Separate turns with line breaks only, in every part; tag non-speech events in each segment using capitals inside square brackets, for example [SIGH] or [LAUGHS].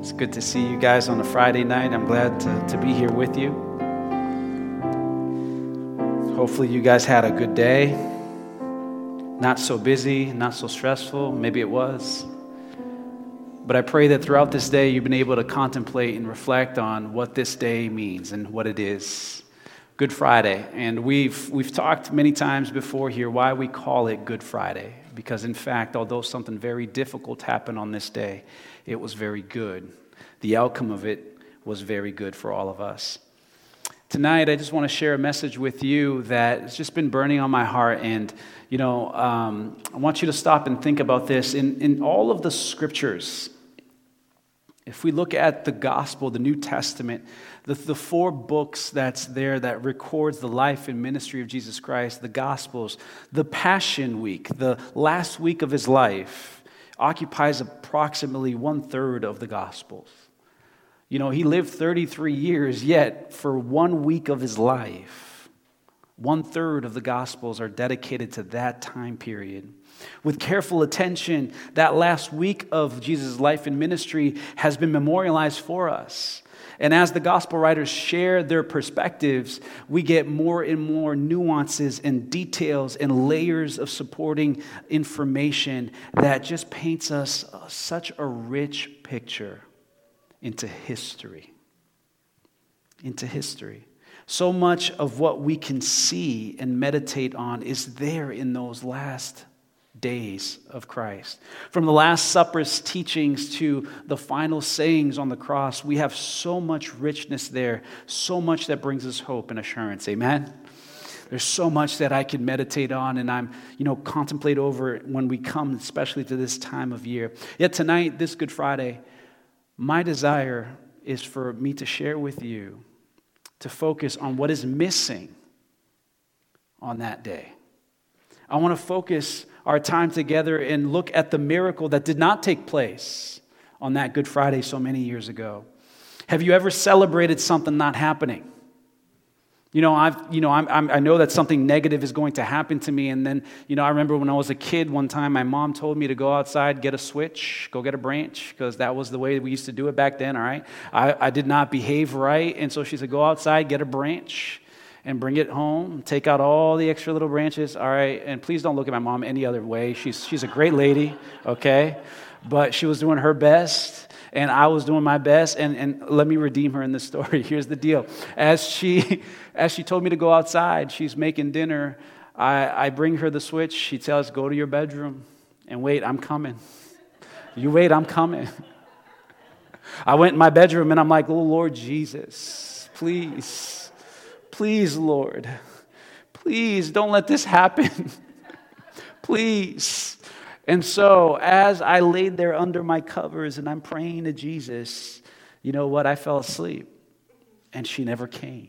It's good to see you guys on a Friday night. I'm glad to, to be here with you. Hopefully, you guys had a good day. Not so busy, not so stressful. Maybe it was. But I pray that throughout this day, you've been able to contemplate and reflect on what this day means and what it is. Good Friday. And we've, we've talked many times before here why we call it Good Friday. Because, in fact, although something very difficult happened on this day, it was very good. The outcome of it was very good for all of us. Tonight, I just want to share a message with you that has just been burning on my heart. And, you know, um, I want you to stop and think about this. In, in all of the scriptures, if we look at the gospel, the New Testament, the, the four books that's there that records the life and ministry of Jesus Christ, the gospels, the Passion Week, the last week of his life, occupies approximately one third of the gospels. You know, he lived 33 years, yet for one week of his life, one third of the Gospels are dedicated to that time period. With careful attention, that last week of Jesus' life and ministry has been memorialized for us. And as the gospel writers share their perspectives, we get more and more nuances and details and layers of supporting information that just paints us such a rich picture into history. Into history. So much of what we can see and meditate on is there in those last days of Christ. From the Last Supper's teachings to the final sayings on the cross, we have so much richness there, so much that brings us hope and assurance. Amen? There's so much that I can meditate on and I'm, you know, contemplate over when we come, especially to this time of year. Yet tonight, this Good Friday, my desire is for me to share with you to focus on what is missing on that day. I want to focus our time together and look at the miracle that did not take place on that Good Friday so many years ago. Have you ever celebrated something not happening? You know, I've, you know I'm, I'm, i know that something negative is going to happen to me. And then, you know, I remember when I was a kid one time, my mom told me to go outside, get a switch, go get a branch, because that was the way we used to do it back then, all right? I, I did not behave right. And so she said, go outside, get a branch, and bring it home. Take out all the extra little branches, all right? And please don't look at my mom any other way. She's, she's a great lady, okay? But she was doing her best and I was doing my best. And, and let me redeem her in this story. [LAUGHS] Here's the deal. As she, as she told me to go outside, she's making dinner. I, I bring her the switch. She tells, Go to your bedroom and wait, I'm coming. You wait, I'm coming. I went in my bedroom and I'm like, Oh, Lord Jesus, please, please, Lord, please don't let this happen. [LAUGHS] please. And so, as I laid there under my covers and I'm praying to Jesus, you know what? I fell asleep and she never came.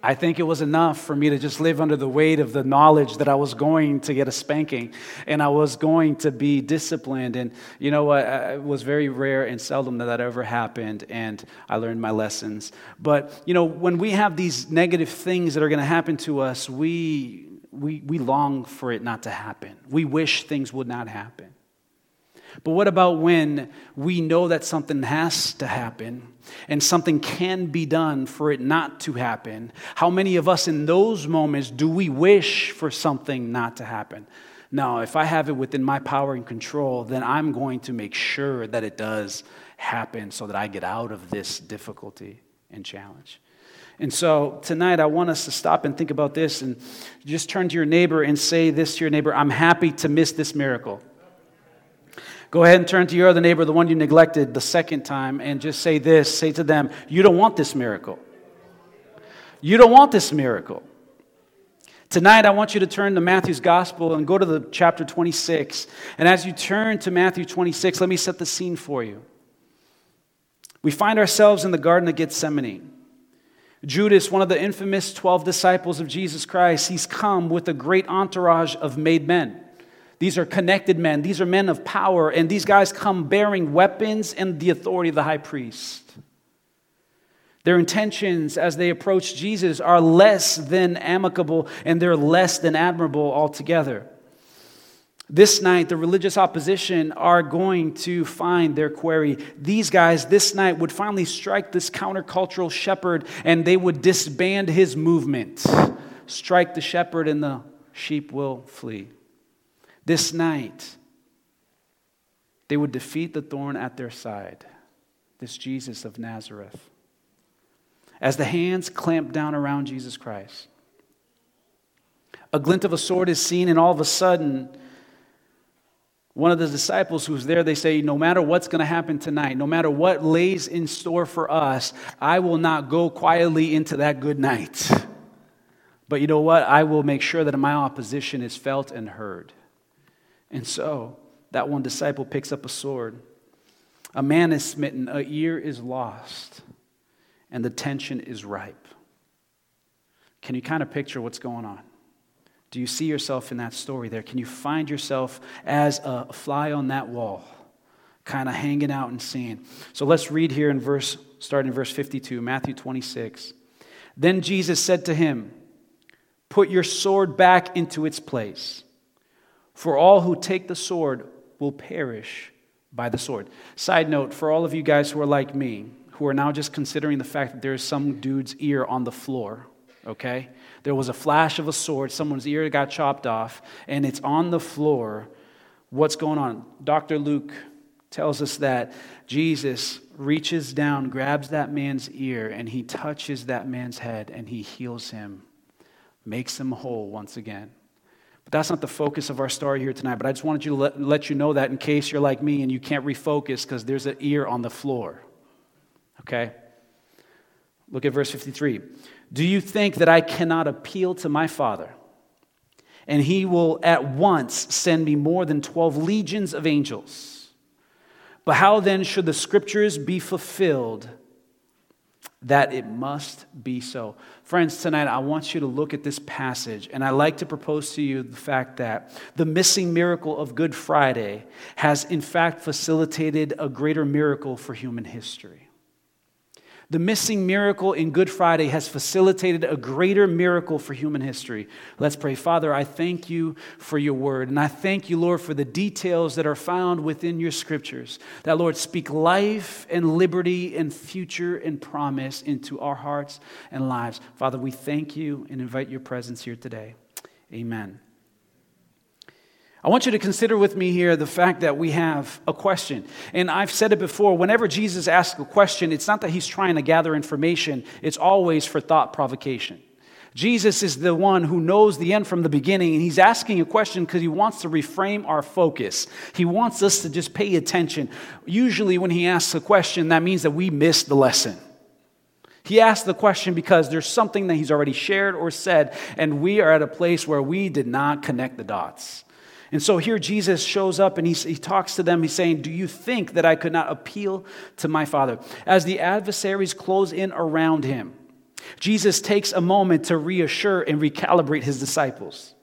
I think it was enough for me to just live under the weight of the knowledge that I was going to get a spanking and I was going to be disciplined. And you know what? It was very rare and seldom that that ever happened, and I learned my lessons. But you know, when we have these negative things that are going to happen to us, we, we, we long for it not to happen. We wish things would not happen. But what about when we know that something has to happen and something can be done for it not to happen? How many of us in those moments do we wish for something not to happen? No, if I have it within my power and control, then I'm going to make sure that it does happen so that I get out of this difficulty and challenge. And so tonight, I want us to stop and think about this and just turn to your neighbor and say this to your neighbor I'm happy to miss this miracle. Go ahead and turn to your other neighbor, the one you neglected the second time, and just say this say to them, You don't want this miracle. You don't want this miracle. Tonight, I want you to turn to Matthew's gospel and go to the chapter 26. And as you turn to Matthew 26, let me set the scene for you. We find ourselves in the Garden of Gethsemane. Judas, one of the infamous 12 disciples of Jesus Christ, he's come with a great entourage of made men. These are connected men. These are men of power. And these guys come bearing weapons and the authority of the high priest. Their intentions as they approach Jesus are less than amicable and they're less than admirable altogether. This night, the religious opposition are going to find their quarry. These guys, this night, would finally strike this countercultural shepherd and they would disband his movement. Strike the shepherd and the sheep will flee. This night, they would defeat the thorn at their side, this Jesus of Nazareth. As the hands clamp down around Jesus Christ, a glint of a sword is seen, and all of a sudden, one of the disciples who's there, they say, No matter what's going to happen tonight, no matter what lays in store for us, I will not go quietly into that good night. But you know what? I will make sure that my opposition is felt and heard. And so, that one disciple picks up a sword. A man is smitten, a ear is lost, and the tension is ripe. Can you kind of picture what's going on? Do you see yourself in that story there? Can you find yourself as a fly on that wall, kind of hanging out and seeing? So let's read here in verse, starting in verse 52, Matthew 26. Then Jesus said to him, Put your sword back into its place, for all who take the sword will perish by the sword. Side note for all of you guys who are like me, who are now just considering the fact that there's some dude's ear on the floor, okay? There was a flash of a sword, someone's ear got chopped off, and it's on the floor. What's going on? Dr. Luke tells us that Jesus reaches down, grabs that man's ear, and he touches that man's head and he heals him, makes him whole once again. But that's not the focus of our story here tonight. But I just wanted you to let, let you know that in case you're like me and you can't refocus because there's an ear on the floor. Okay? Look at verse 53. Do you think that I cannot appeal to my Father? And he will at once send me more than 12 legions of angels. But how then should the scriptures be fulfilled that it must be so? Friends, tonight I want you to look at this passage, and I like to propose to you the fact that the missing miracle of Good Friday has, in fact, facilitated a greater miracle for human history. The missing miracle in Good Friday has facilitated a greater miracle for human history. Let's pray. Father, I thank you for your word. And I thank you, Lord, for the details that are found within your scriptures. That, Lord, speak life and liberty and future and promise into our hearts and lives. Father, we thank you and invite your presence here today. Amen. I want you to consider with me here the fact that we have a question. And I've said it before whenever Jesus asks a question, it's not that he's trying to gather information, it's always for thought provocation. Jesus is the one who knows the end from the beginning, and he's asking a question because he wants to reframe our focus. He wants us to just pay attention. Usually, when he asks a question, that means that we missed the lesson. He asks the question because there's something that he's already shared or said, and we are at a place where we did not connect the dots. And so here Jesus shows up and he, he talks to them. He's saying, Do you think that I could not appeal to my Father? As the adversaries close in around him, Jesus takes a moment to reassure and recalibrate his disciples.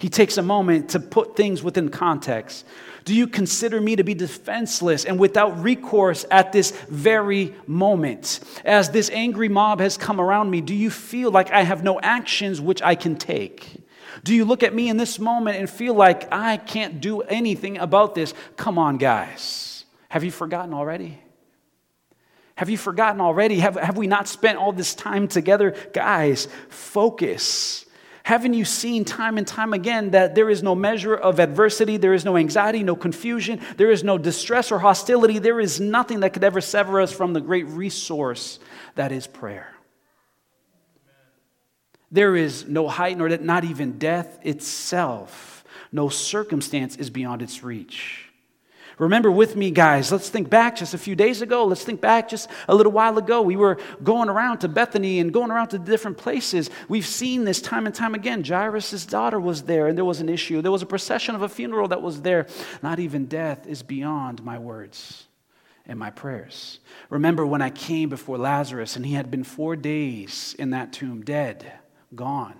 He takes a moment to put things within context. Do you consider me to be defenseless and without recourse at this very moment? As this angry mob has come around me, do you feel like I have no actions which I can take? Do you look at me in this moment and feel like I can't do anything about this? Come on, guys. Have you forgotten already? Have you forgotten already? Have, have we not spent all this time together? Guys, focus. Haven't you seen time and time again that there is no measure of adversity, there is no anxiety, no confusion, there is no distress or hostility, there is nothing that could ever sever us from the great resource that is prayer? There is no height nor that not even death itself. No circumstance is beyond its reach. Remember with me, guys, let's think back just a few days ago. Let's think back just a little while ago. We were going around to Bethany and going around to different places. We've seen this time and time again. Jairus' daughter was there and there was an issue. There was a procession of a funeral that was there. Not even death is beyond my words and my prayers. Remember when I came before Lazarus and he had been four days in that tomb, dead gone.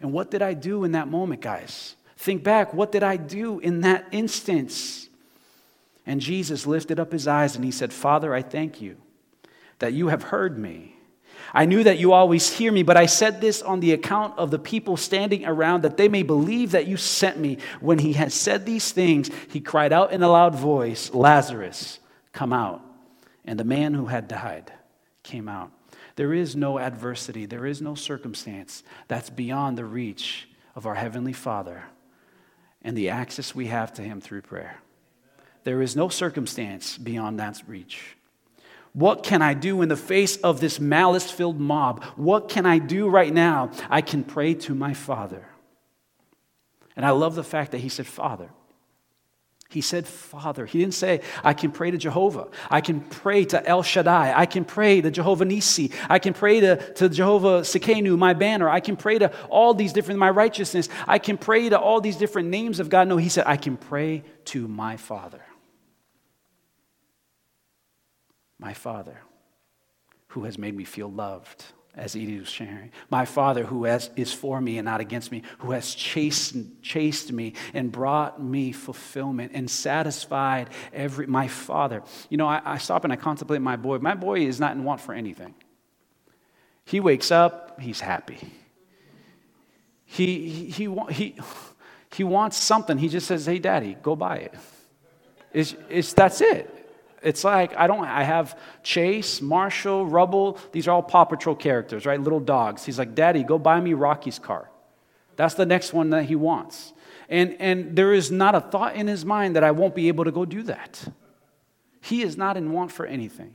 And what did I do in that moment, guys? Think back, what did I do in that instance? And Jesus lifted up his eyes and he said, Father, I thank you that you have heard me. I knew that you always hear me, but I said this on the account of the people standing around, that they may believe that you sent me. When he had said these things, he cried out in a loud voice, Lazarus, come out. And the man who had died came out. There is no adversity, there is no circumstance that's beyond the reach of our Heavenly Father and the access we have to Him through prayer. There is no circumstance beyond that reach. What can I do in the face of this malice filled mob? What can I do right now? I can pray to my Father. And I love the fact that he said, Father. He said, Father. He didn't say, I can pray to Jehovah. I can pray to El Shaddai. I can pray to Jehovah Nisi. I can pray to, to Jehovah Tsidkenu, my banner. I can pray to all these different, my righteousness. I can pray to all these different names of God. No, he said, I can pray to my Father. My Father, who has made me feel loved, as Edie was sharing. My Father, who has, is for me and not against me, who has chased, chased me and brought me fulfillment and satisfied every. My Father. You know, I, I stop and I contemplate my boy. My boy is not in want for anything. He wakes up, he's happy. He, he, he, he, he wants something. He just says, Hey, daddy, go buy it. It's, it's, that's it. It's like I don't I have Chase, Marshall, Rubble, these are all Paw Patrol characters, right? Little dogs. He's like, "Daddy, go buy me Rocky's car." That's the next one that he wants. And and there is not a thought in his mind that I won't be able to go do that. He is not in want for anything.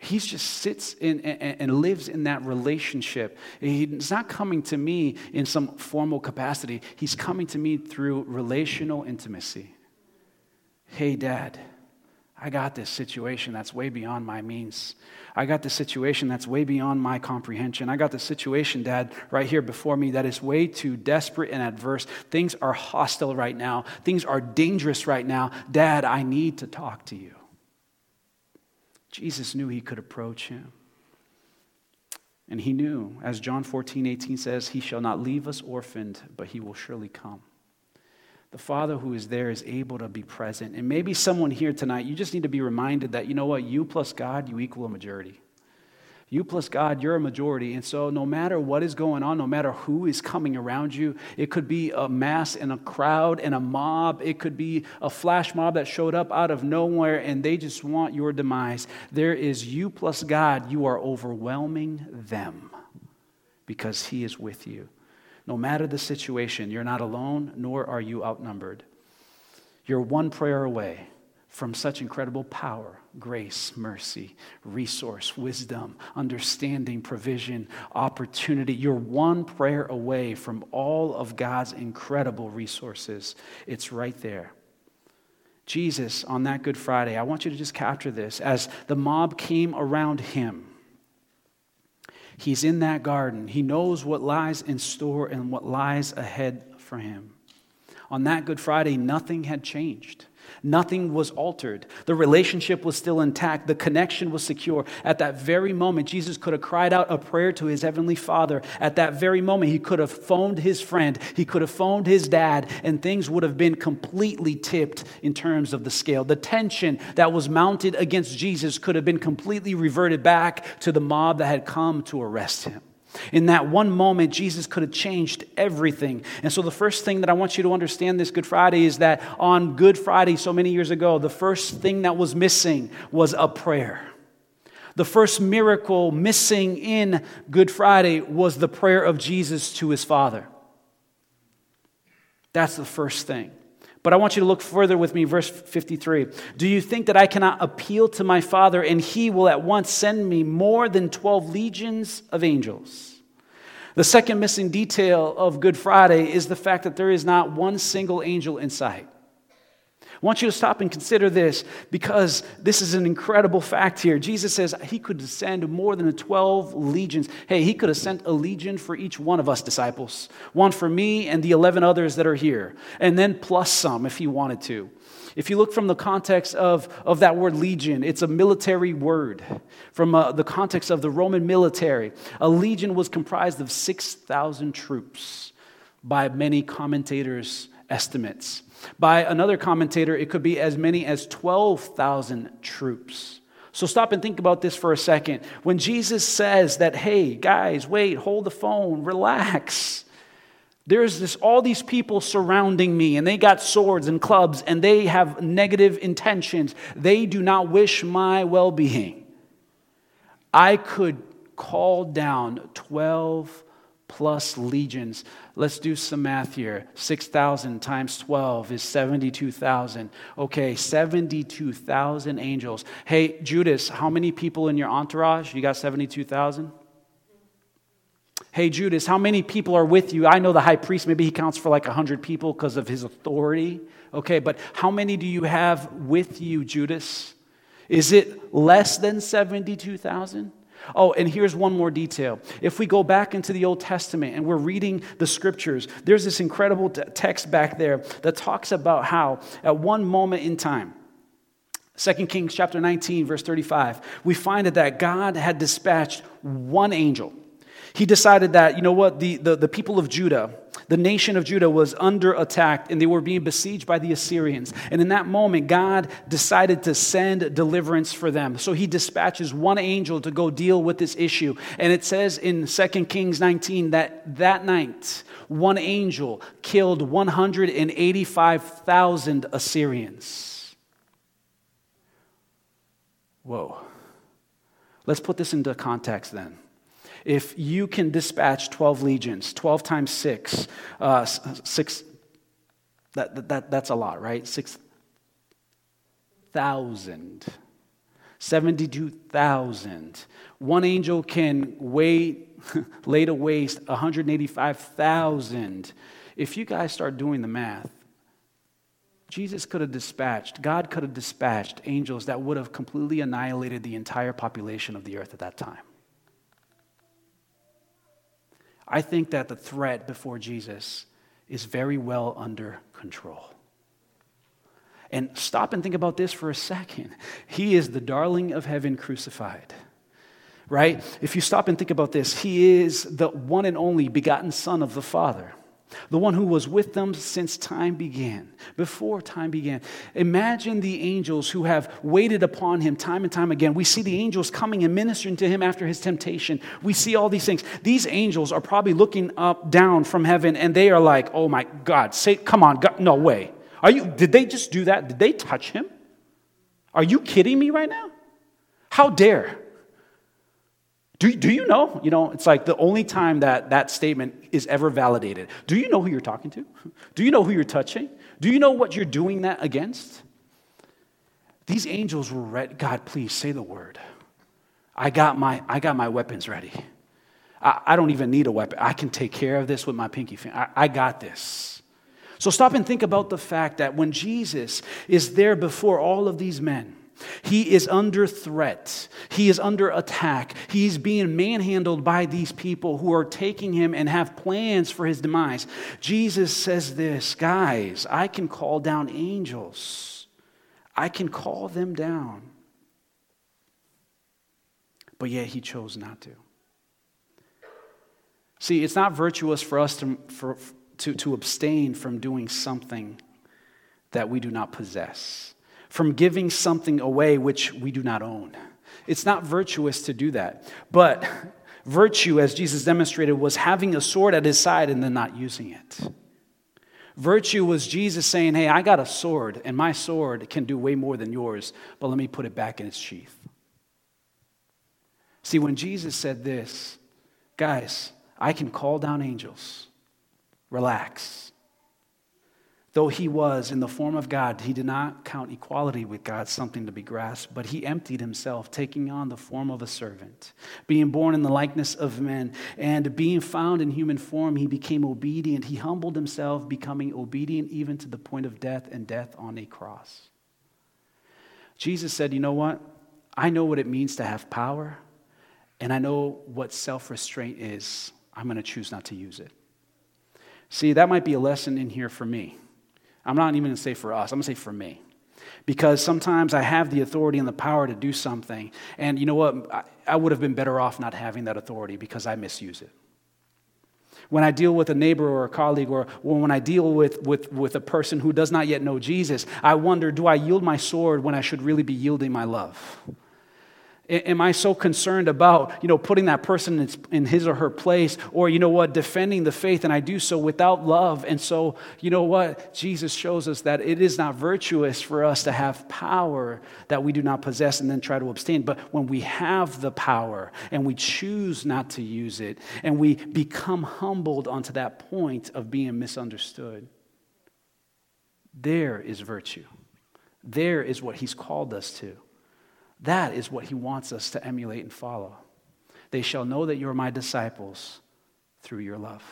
He just sits in, and, and lives in that relationship. He's not coming to me in some formal capacity. He's coming to me through relational intimacy. Hey, Dad. I got this situation that's way beyond my means. I got this situation that's way beyond my comprehension. I got this situation, Dad, right here before me that is way too desperate and adverse. Things are hostile right now. Things are dangerous right now. Dad, I need to talk to you. Jesus knew he could approach him. And he knew, as John 14, 18 says, He shall not leave us orphaned, but he will surely come the Father who is there is able to be present. And maybe someone here tonight, you just need to be reminded that, you know what, you plus God, you equal a majority. You plus God, you're a majority. And so, no matter what is going on, no matter who is coming around you, it could be a mass and a crowd and a mob. It could be a flash mob that showed up out of nowhere and they just want your demise. There is you plus God. You are overwhelming them because He is with you. No matter the situation, you're not alone, nor are you outnumbered. You're one prayer away from such incredible power, grace, mercy, resource, wisdom, understanding, provision, opportunity. You're one prayer away from all of God's incredible resources. It's right there. Jesus, on that Good Friday, I want you to just capture this as the mob came around him He's in that garden. He knows what lies in store and what lies ahead for him. On that Good Friday, nothing had changed. Nothing was altered. The relationship was still intact. The connection was secure. At that very moment, Jesus could have cried out a prayer to his heavenly Father. At that very moment, he could have phoned his friend. He could have phoned his dad, and things would have been completely tipped in terms of the scale. The tension that was mounted against Jesus could have been completely reverted back to the mob that had come to arrest him. In that one moment, Jesus could have changed everything. And so, the first thing that I want you to understand this Good Friday is that on Good Friday, so many years ago, the first thing that was missing was a prayer. The first miracle missing in Good Friday was the prayer of Jesus to his Father. That's the first thing. But I want you to look further with me, verse 53. Do you think that I cannot appeal to my Father and he will at once send me more than 12 legions of angels? The second missing detail of Good Friday is the fact that there is not one single angel in sight. I want you to stop and consider this because this is an incredible fact here. Jesus says he could send more than 12 legions. Hey, he could have sent a legion for each one of us disciples, one for me and the 11 others that are here, and then plus some if he wanted to. If you look from the context of, of that word legion, it's a military word. From uh, the context of the Roman military, a legion was comprised of 6,000 troops by many commentators' estimates. By another commentator, it could be as many as 12,000 troops. So stop and think about this for a second. When Jesus says that, hey, guys, wait, hold the phone, relax. There's this, all these people surrounding me, and they got swords and clubs, and they have negative intentions. They do not wish my well being. I could call down 12 plus legions. Let's do some math here. 6,000 times 12 is 72,000. Okay, 72,000 angels. Hey, Judas, how many people in your entourage? You got 72,000? Hey, Judas, how many people are with you? I know the high priest, maybe he counts for like 100 people because of his authority. Okay, but how many do you have with you, Judas? Is it less than 72,000? Oh, and here's one more detail. If we go back into the Old Testament and we're reading the scriptures, there's this incredible t- text back there that talks about how at one moment in time, 2 Kings chapter 19, verse 35, we find that God had dispatched one angel he decided that, you know what, the, the, the, people of Judah, the nation of Judah was under attack and they were being besieged by the Assyrians. And in that moment, God decided to send deliverance for them. So he dispatches one angel to go deal with this issue. And it says in 2 Kings 19 that that night, one angel killed 185,000 Assyrians. Whoa. Let's put this into context then if you can dispatch 12 legions, 12 times 6, uh, 6 that, that, that's a lot, right? 6,000. 72,000. One angel can wait, [LAUGHS] lay to waste 185,000. If you guys start doing the math, Jesus could have dispatched, God could have dispatched angels that would have completely annihilated the entire population of the earth at that time. I think that the threat before Jesus is very well under control. And stop and think about this for a second. [LAUGHS] He is the darling of heaven crucified, right? If you stop and think about this, he is the one and only begotten Son of the Father the one who was with them since time began, before time began. Imagine the angels who have waited upon him time and time again. We see the angels coming and ministering to him after his temptation. We see all these things. These angels are probably looking up, down from heaven, and they are like, oh my God, say, come on, God, no way. Are you, did they just do that? Did they touch him? Are you kidding me right now? How dare? Do, do you know? You know, it's like the only time that that statement is ever validated. Do you know who you're talking to? Do you know who you're touching? Do you know what you're doing that against? These angels were ready. God, please say the word. I got my, I got my weapons ready. I, I don't even need a weapon. I can take care of this with my pinky finger. I, I got this. So stop and think about the fact that when Jesus is there before all of these men, he is under threat. He is under attack. He's being manhandled by these people who are taking him and have plans for his demise. Jesus says this guys, I can call down angels, I can call them down. But yet he chose not to. See, it's not virtuous for us to, for, to, to abstain from doing something that we do not possess from giving something away which we do not own. It's not virtuous to do that. But virtue, as Jesus demonstrated, was having a sword at his side and then not using it. Virtue was Jesus saying, Hey, I got a sword, and my sword can do way more than yours, but let me put it back in its sheath. See, when Jesus said this, guys, I can call down angels, relax. Though he was in the form of God, he did not count equality with God something to be grasped, but he emptied himself, taking on the form of a servant. Being born in the likeness of men, and being found in human form, he became obedient. He humbled himself, becoming obedient even to the point of death and death on a cross. Jesus said, You know what? I know what it means to have power, and I know what self restraint is. I'm going to choose not to use it. See, that might be a lesson in here for me. I'm not even going to say for us, I'm going to say for me. Because sometimes I have the authority and the power to do something. And you know what? I, I would have been better off not having that authority because I misuse it. When I deal with a neighbor or a colleague, or, or when I deal with, with, with a person who does not yet know Jesus, I wonder do I yield my sword when I should really be yielding my love? Am I so concerned about, you know, putting that person in his or her place or, you know what, defending the faith and I do so without love? And so, you know what, Jesus shows us that it is not virtuous for us to have power that we do not possess and then try to abstain. But when we have the power and we choose not to use it and we become humbled onto that point of being misunderstood, there is virtue. There is what he's called us to. That is what he wants us to emulate and follow. They shall know that you are my disciples through your love.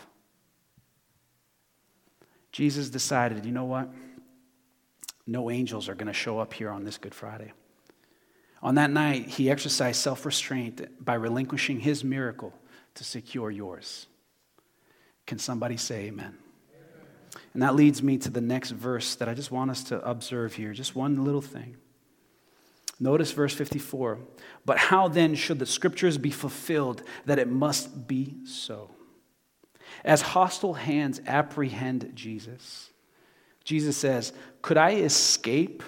Jesus decided, you know what? No angels are going to show up here on this Good Friday. On that night, he exercised self restraint by relinquishing his miracle to secure yours. Can somebody say amen? And that leads me to the next verse that I just want us to observe here, just one little thing. Notice verse 54. But how then should the scriptures be fulfilled that it must be so? As hostile hands apprehend Jesus, Jesus says, Could I escape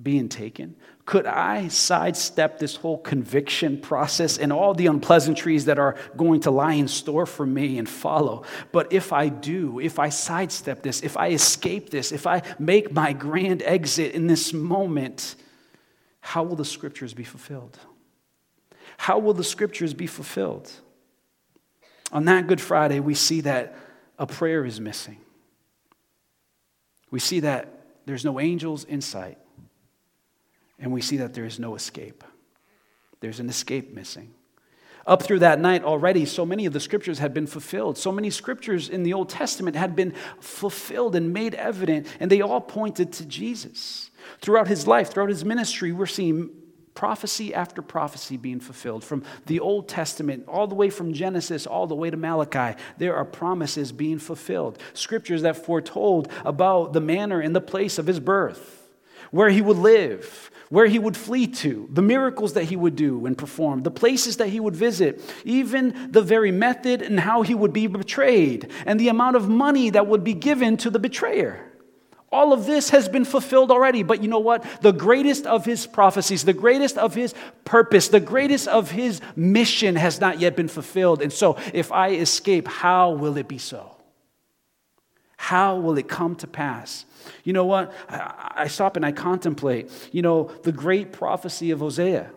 being taken? Could I sidestep this whole conviction process and all the unpleasantries that are going to lie in store for me and follow? But if I do, if I sidestep this, if I escape this, if I make my grand exit in this moment, how will the scriptures be fulfilled? How will the scriptures be fulfilled? On that Good Friday, we see that a prayer is missing. We see that there's no angel's insight. And we see that there is no escape. There's an escape missing. Up through that night already, so many of the scriptures had been fulfilled. So many scriptures in the Old Testament had been fulfilled and made evident, and they all pointed to Jesus. Throughout his life, throughout his ministry, we're seeing prophecy after prophecy being fulfilled. From the Old Testament, all the way from Genesis, all the way to Malachi, there are promises being fulfilled. Scriptures that foretold about the manner and the place of his birth, where he would live, where he would flee to, the miracles that he would do and perform, the places that he would visit, even the very method and how he would be betrayed, and the amount of money that would be given to the betrayer. All of this has been fulfilled already. But you know what? The greatest of his prophecies, the greatest of his purpose, the greatest of his mission has not yet been fulfilled. And so, if I escape, how will it be so? How will it come to pass? You know what? I stop and I contemplate, you know, the great prophecy of Hosea.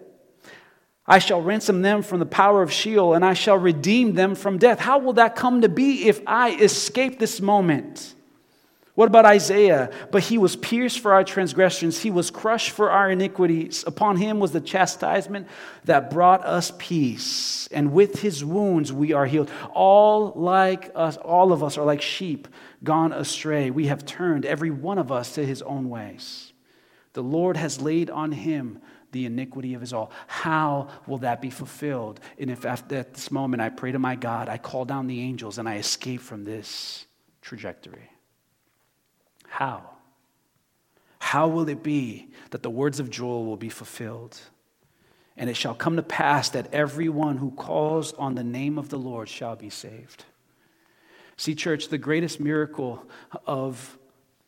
I shall ransom them from the power of Sheol, and I shall redeem them from death. How will that come to be if I escape this moment? What about Isaiah? But he was pierced for our transgressions, he was crushed for our iniquities. Upon him was the chastisement that brought us peace, and with his wounds we are healed. All like us, all of us are like sheep gone astray. We have turned every one of us to his own ways. The Lord has laid on him the iniquity of his all. How will that be fulfilled? And if at this moment I pray to my God, I call down the angels and I escape from this trajectory? How? How will it be that the words of Joel will be fulfilled? And it shall come to pass that everyone who calls on the name of the Lord shall be saved. See, church, the greatest miracle of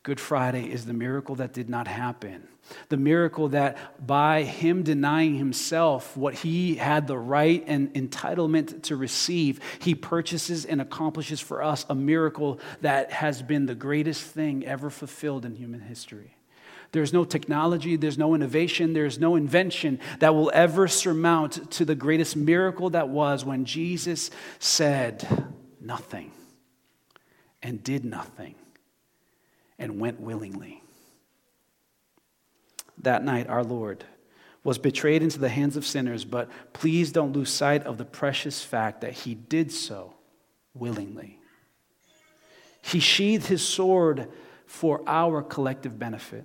Good Friday is the miracle that did not happen. The miracle that by him denying himself what he had the right and entitlement to receive, he purchases and accomplishes for us a miracle that has been the greatest thing ever fulfilled in human history. There's no technology, there's no innovation, there's no invention that will ever surmount to the greatest miracle that was when Jesus said nothing and did nothing and went willingly. That night, our Lord was betrayed into the hands of sinners, but please don't lose sight of the precious fact that he did so willingly. He sheathed his sword for our collective benefit.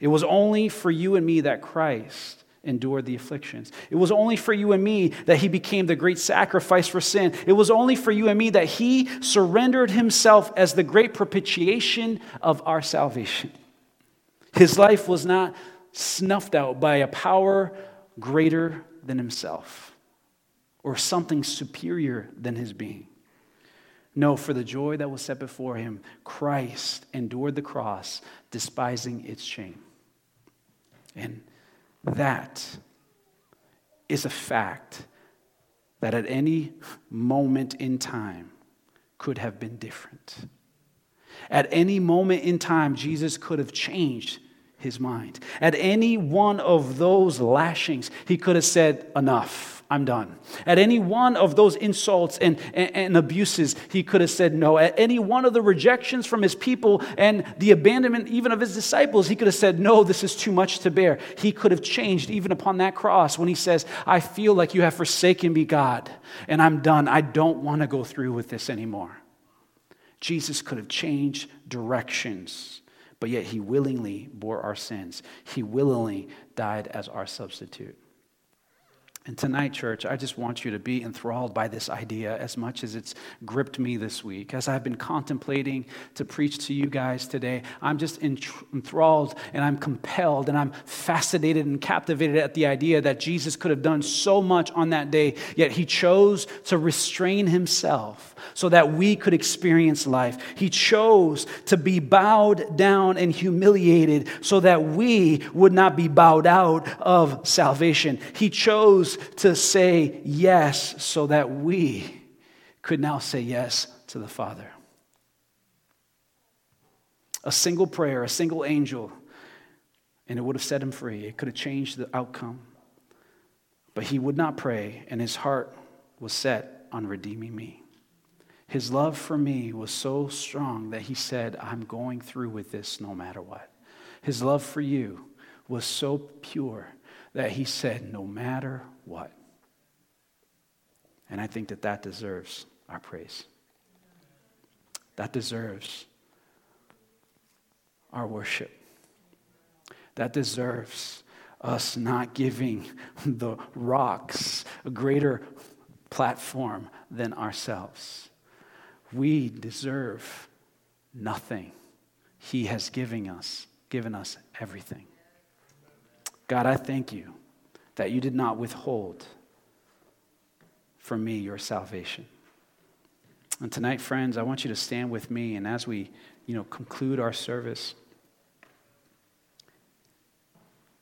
It was only for you and me that Christ endured the afflictions. It was only for you and me that he became the great sacrifice for sin. It was only for you and me that he surrendered himself as the great propitiation of our salvation. His life was not snuffed out by a power greater than himself or something superior than his being. No, for the joy that was set before him, Christ endured the cross, despising its shame. And that is a fact that at any moment in time could have been different. At any moment in time, Jesus could have changed his mind. At any one of those lashings, he could have said, Enough. I'm done. At any one of those insults and, and, and, abuses, he could have said no. At any one of the rejections from his people and the abandonment even of his disciples, he could have said, No, this is too much to bear. He could have changed even upon that cross when he says, I feel like you have forsaken me, God, and I'm done. I don't want to go through with this anymore. Jesus could have changed directions, but yet he willingly bore our sins. He willingly died as our substitute. And tonight, church, I just want you to be enthralled by this idea as much as it's gripped me this week. As I've been contemplating to preach to you guys today, I'm just enthralled and I'm compelled and I'm fascinated and captivated at the idea that Jesus could have done so much on that day, yet he chose to restrain himself so that we could experience life. He chose to be bowed down and humiliated so that we would not be bowed out of salvation. He chose to say yes so that we could now say yes to the Father. A single prayer, a single angel, and it would have set him free. It could have changed the outcome. But he would not pray, and his heart was set on redeeming me. His love for me was so strong that he said, I'm going through with this no matter what. His love for you was so pure that he said, No matter what. And I think that that deserves our praise. That deserves our worship. That deserves us not giving [LAUGHS] the rocks a greater platform than ourselves. We deserve nothing. He has given us, given us everything. God, I thank you that you did not withhold from me your salvation. And tonight, friends, I want you to stand with me, and as we, you know, conclude our service,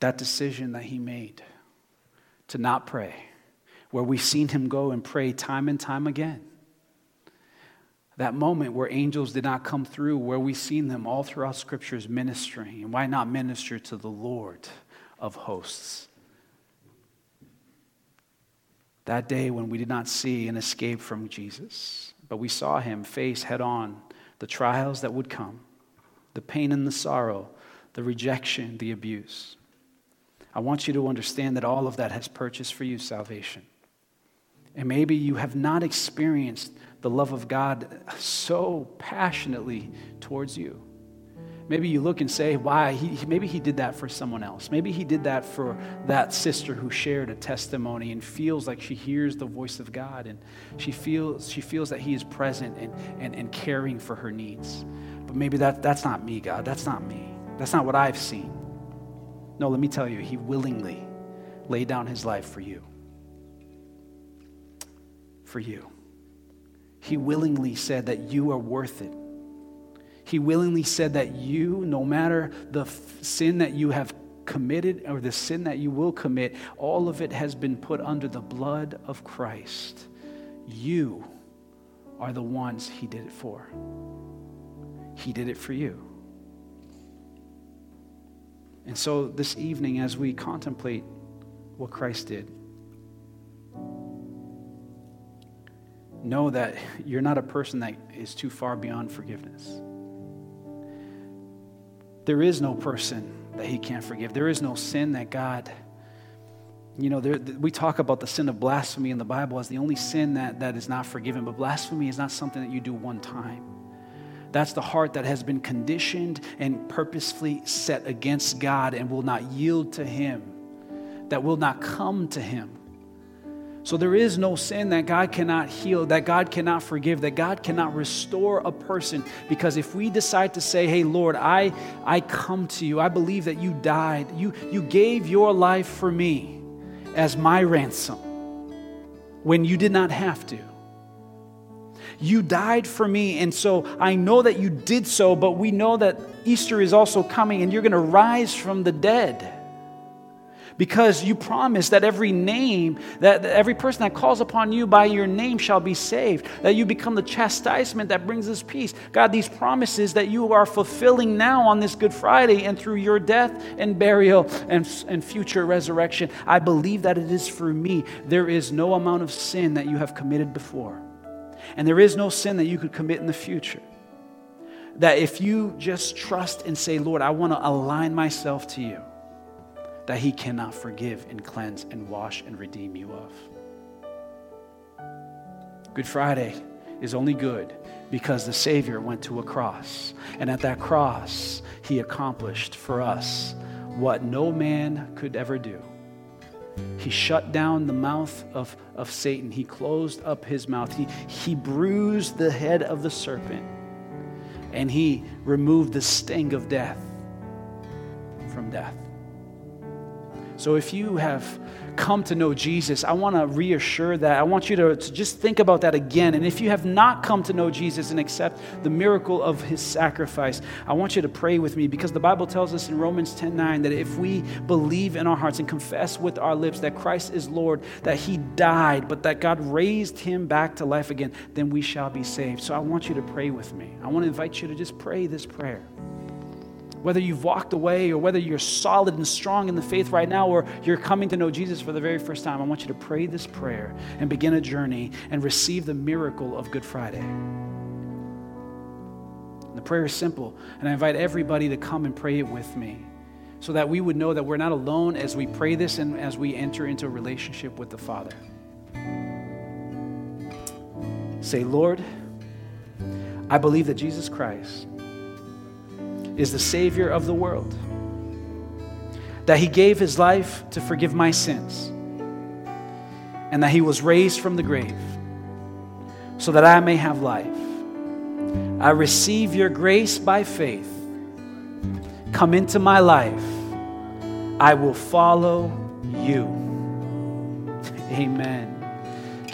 that decision that he made to not pray, where we've seen him go and pray time and time again. That moment where angels did not come through, where we've seen them all throughout scriptures ministering. And why not minister to the Lord of hosts? That day when we did not see an escape from Jesus, but we saw him face head on the trials that would come, the pain and the sorrow, the rejection, the abuse. I want you to understand that all of that has purchased for you salvation. And maybe you have not experienced the love of God so passionately towards you. Maybe you look and say, why? He, maybe he did that for someone else. Maybe he did that for that sister who shared a testimony and feels like she hears the voice of God and she feels, she feels that he is present and, and, and caring for her needs. But maybe that, that's not me, God. That's not me. That's not what I've seen. No, let me tell you, he willingly laid down his life for you. For you. He willingly said that you are worth it. He willingly said that you, no matter the f- sin that you have committed or the sin that you will commit, all of it has been put under the blood of Christ. You are the ones He did it for. He did it for you. And so this evening, as we contemplate what Christ did, know that you're not a person that is too far beyond forgiveness. There is no person that He can't forgive. There is no sin that God, you know, there, we talk about the sin of blasphemy in the Bible as the only sin that, that is not forgiven, but blasphemy is not something that you do one time. That's the heart that has been conditioned and purposefully set against God and will not yield to Him, that will not come to Him. So there is no sin that God cannot heal, that God cannot forgive, that God cannot restore a person. Because if we decide to say, hey, Lord, I, I come to you, I believe that you died, you, you gave your life for me as my ransom when you did not have to. You died for me, and so I know that you did so, but we know that Easter is also coming and you're going to rise from the dead. Because you promise that every name, that every person that calls upon you by your name shall be saved, that you become the chastisement that brings us peace. God, these promises that you are fulfilling now on this Good Friday and through your death and burial and, and future resurrection, I believe that it is for me. There is no amount of sin that you have committed before, and there is no sin that you could commit in the future. That if you just trust and say, Lord, I want to align myself to you that he cannot forgive and cleanse and wash and redeem you of. Good Friday is only good because the Savior went to a cross. And at that cross, he accomplished for us what no man could ever do. He shut down the mouth of, of Satan. He closed up his mouth. He, he bruised the head of the serpent. And he removed the sting of death from death. So if you have come to know Jesus, I want to reassure that. I want you to, to, just think about that again. And if you have not come to know Jesus and accept the miracle of his sacrifice, I want you to pray with me because the Bible tells us in Romans 10 9 that if we believe in our hearts and confess with our lips that Christ is Lord, that he died, but that God raised him back to life again, then we shall be saved. So I want you to pray with me. I want to invite you to just pray this prayer whether you've walked away or whether you're solid and strong in the faith right now or you're coming to know Jesus for the very first time, I want you to pray this prayer and begin a journey and receive the miracle of Good Friday. The prayer is simple, and I invite everybody to come and pray it with me so that we would know that we're not alone as we pray this and as we enter into a relationship with the Father. Say, Lord, I believe that Jesus Christ is the Savior of the world. That He gave His life to forgive my sins, and that He was raised from the grave so that I may have life. I receive your grace by faith. Come into my life. I will follow you. [LAUGHS] Amen.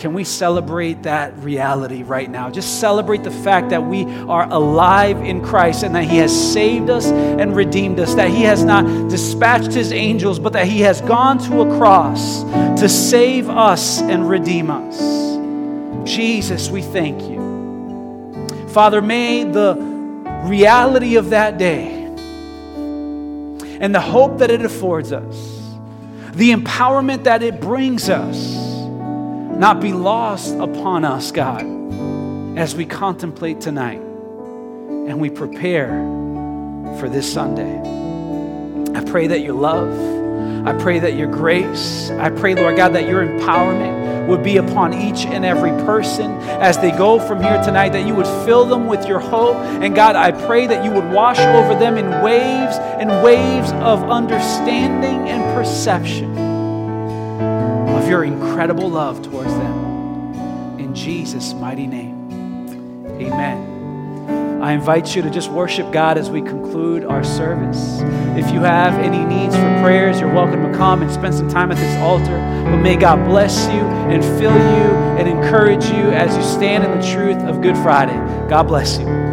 Can we celebrate that reality right now? Just celebrate the fact that we are alive in Christ and that He has saved us and redeemed us, that He has not dispatched His angels, but that He has gone to a cross to save us and redeem us. Jesus, we thank you. Father, may the reality of that day and the hope that it affords us, the empowerment that it brings us, not be lost upon us, God, as we contemplate tonight and we prepare for this Sunday. I pray that your love, I pray that your grace, I pray, Lord God, that your empowerment would be upon each and every person as they go from here tonight, that you would fill them with your hope. And God, I pray that you would wash over them in waves and waves of understanding and perception your incredible love towards them. In Jesus' mighty name, amen. I invite you to just worship God as we conclude our service. If you have any needs for prayers, you're welcome to come and spend some time at this altar. But may God bless you and fill you and encourage you as you stand in the truth of Good Friday. God bless you.